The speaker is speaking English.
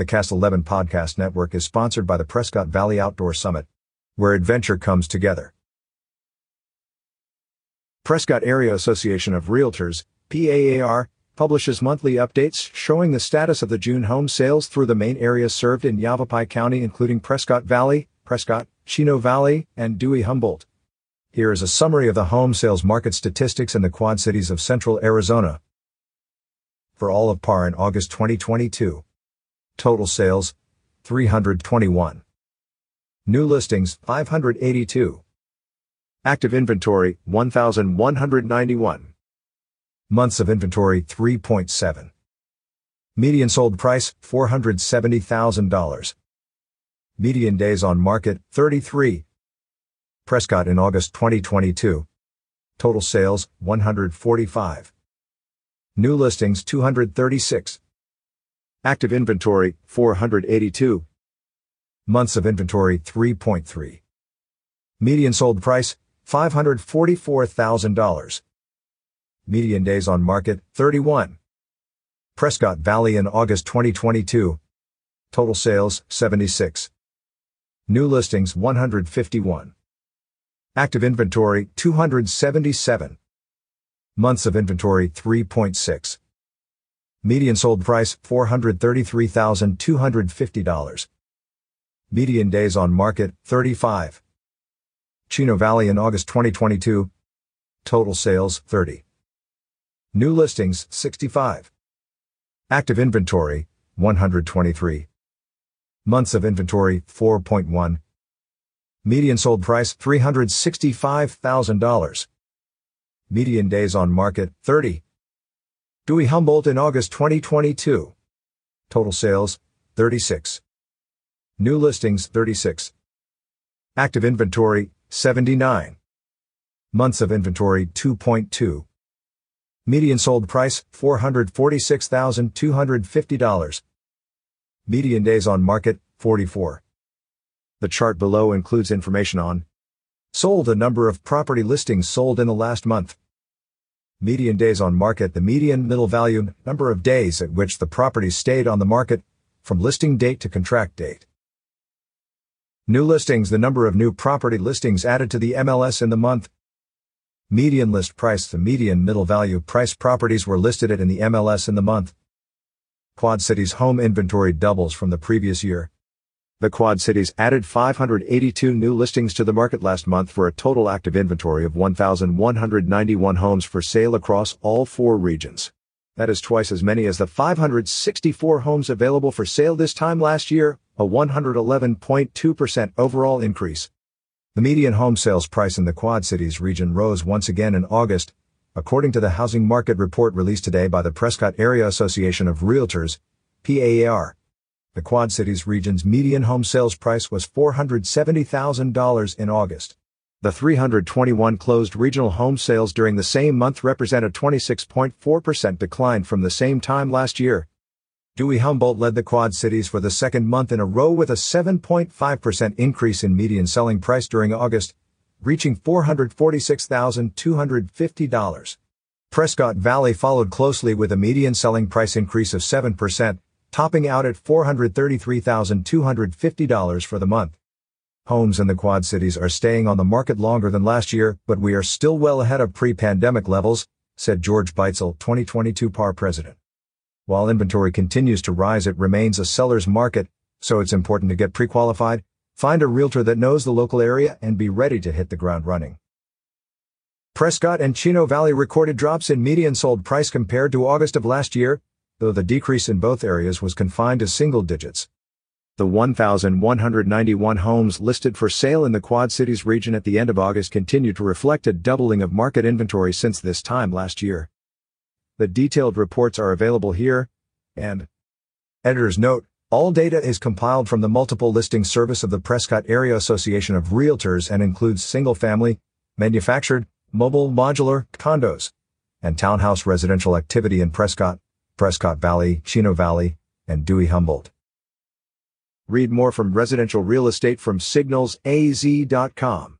The Cast 11 podcast network is sponsored by the Prescott Valley Outdoor Summit, where adventure comes together. Prescott Area Association of Realtors, PAAR, publishes monthly updates showing the status of the June home sales through the main areas served in Yavapai County including Prescott Valley, Prescott, Chino Valley, and Dewey Humboldt. Here is a summary of the home sales market statistics in the Quad Cities of Central Arizona. For all of PAR in August 2022. Total sales, 321. New listings, 582. Active inventory, 1,191. Months of inventory, 3.7. Median sold price, $470,000. Median days on market, 33. Prescott in August 2022. Total sales, 145. New listings, 236. Active inventory, 482. Months of inventory, 3.3. Median sold price, $544,000. Median days on market, 31. Prescott Valley in August 2022. Total sales, 76. New listings, 151. Active inventory, 277. Months of inventory, 3.6. Median sold price, $433,250. Median days on market, 35. Chino Valley in August 2022. Total sales, 30. New listings, 65. Active inventory, 123. Months of inventory, 4.1. Median sold price, $365,000. Median days on market, 30. Dewey Humboldt in August 2022. Total sales, 36. New listings, 36. Active inventory, 79. Months of inventory, 2.2. Median sold price, $446,250. Median days on market, 44. The chart below includes information on sold a number of property listings sold in the last month. Median days on market the median middle value number of days at which the property stayed on the market from listing date to contract date. New listings the number of new property listings added to the MLS in the month. Median list price the median middle value price properties were listed at in the MLS in the month. Quad Cities home inventory doubles from the previous year. The Quad Cities added 582 new listings to the market last month for a total active inventory of 1,191 homes for sale across all four regions. That is twice as many as the 564 homes available for sale this time last year, a 111.2% overall increase. The median home sales price in the Quad Cities region rose once again in August, according to the housing market report released today by the Prescott Area Association of Realtors, PAAR. The Quad Cities region's median home sales price was $470,000 in August. The 321 closed regional home sales during the same month represent a 26.4% decline from the same time last year. Dewey Humboldt led the Quad Cities for the second month in a row with a 7.5% increase in median selling price during August, reaching $446,250. Prescott Valley followed closely with a median selling price increase of 7%, topping out at $433,250 for the month. Homes in the Quad Cities are staying on the market longer than last year, but we are still well ahead of pre-pandemic levels, said George Beitzel, 2022 PAR president. While inventory continues to rise, it remains a seller's market, so it's important to get pre-qualified, find a realtor that knows the local area, and be ready to hit the ground running. Prescott and Chino Valley recorded drops in median sold price compared to August of last year, though the decrease in both areas was confined to single digits. The 1,191 homes listed for sale in the Quad Cities region at the end of August continue to reflect a doubling of market inventory since this time last year. The detailed reports are available here, and Editor's note, all data is compiled from the multiple listing service of the Prescott Area Association of Realtors and includes single-family, manufactured, mobile modular, condos, and townhouse residential activity in Prescott. Prescott Valley, Chino Valley, and Dewey Humboldt. Read more from residential real estate from signalsaz.com.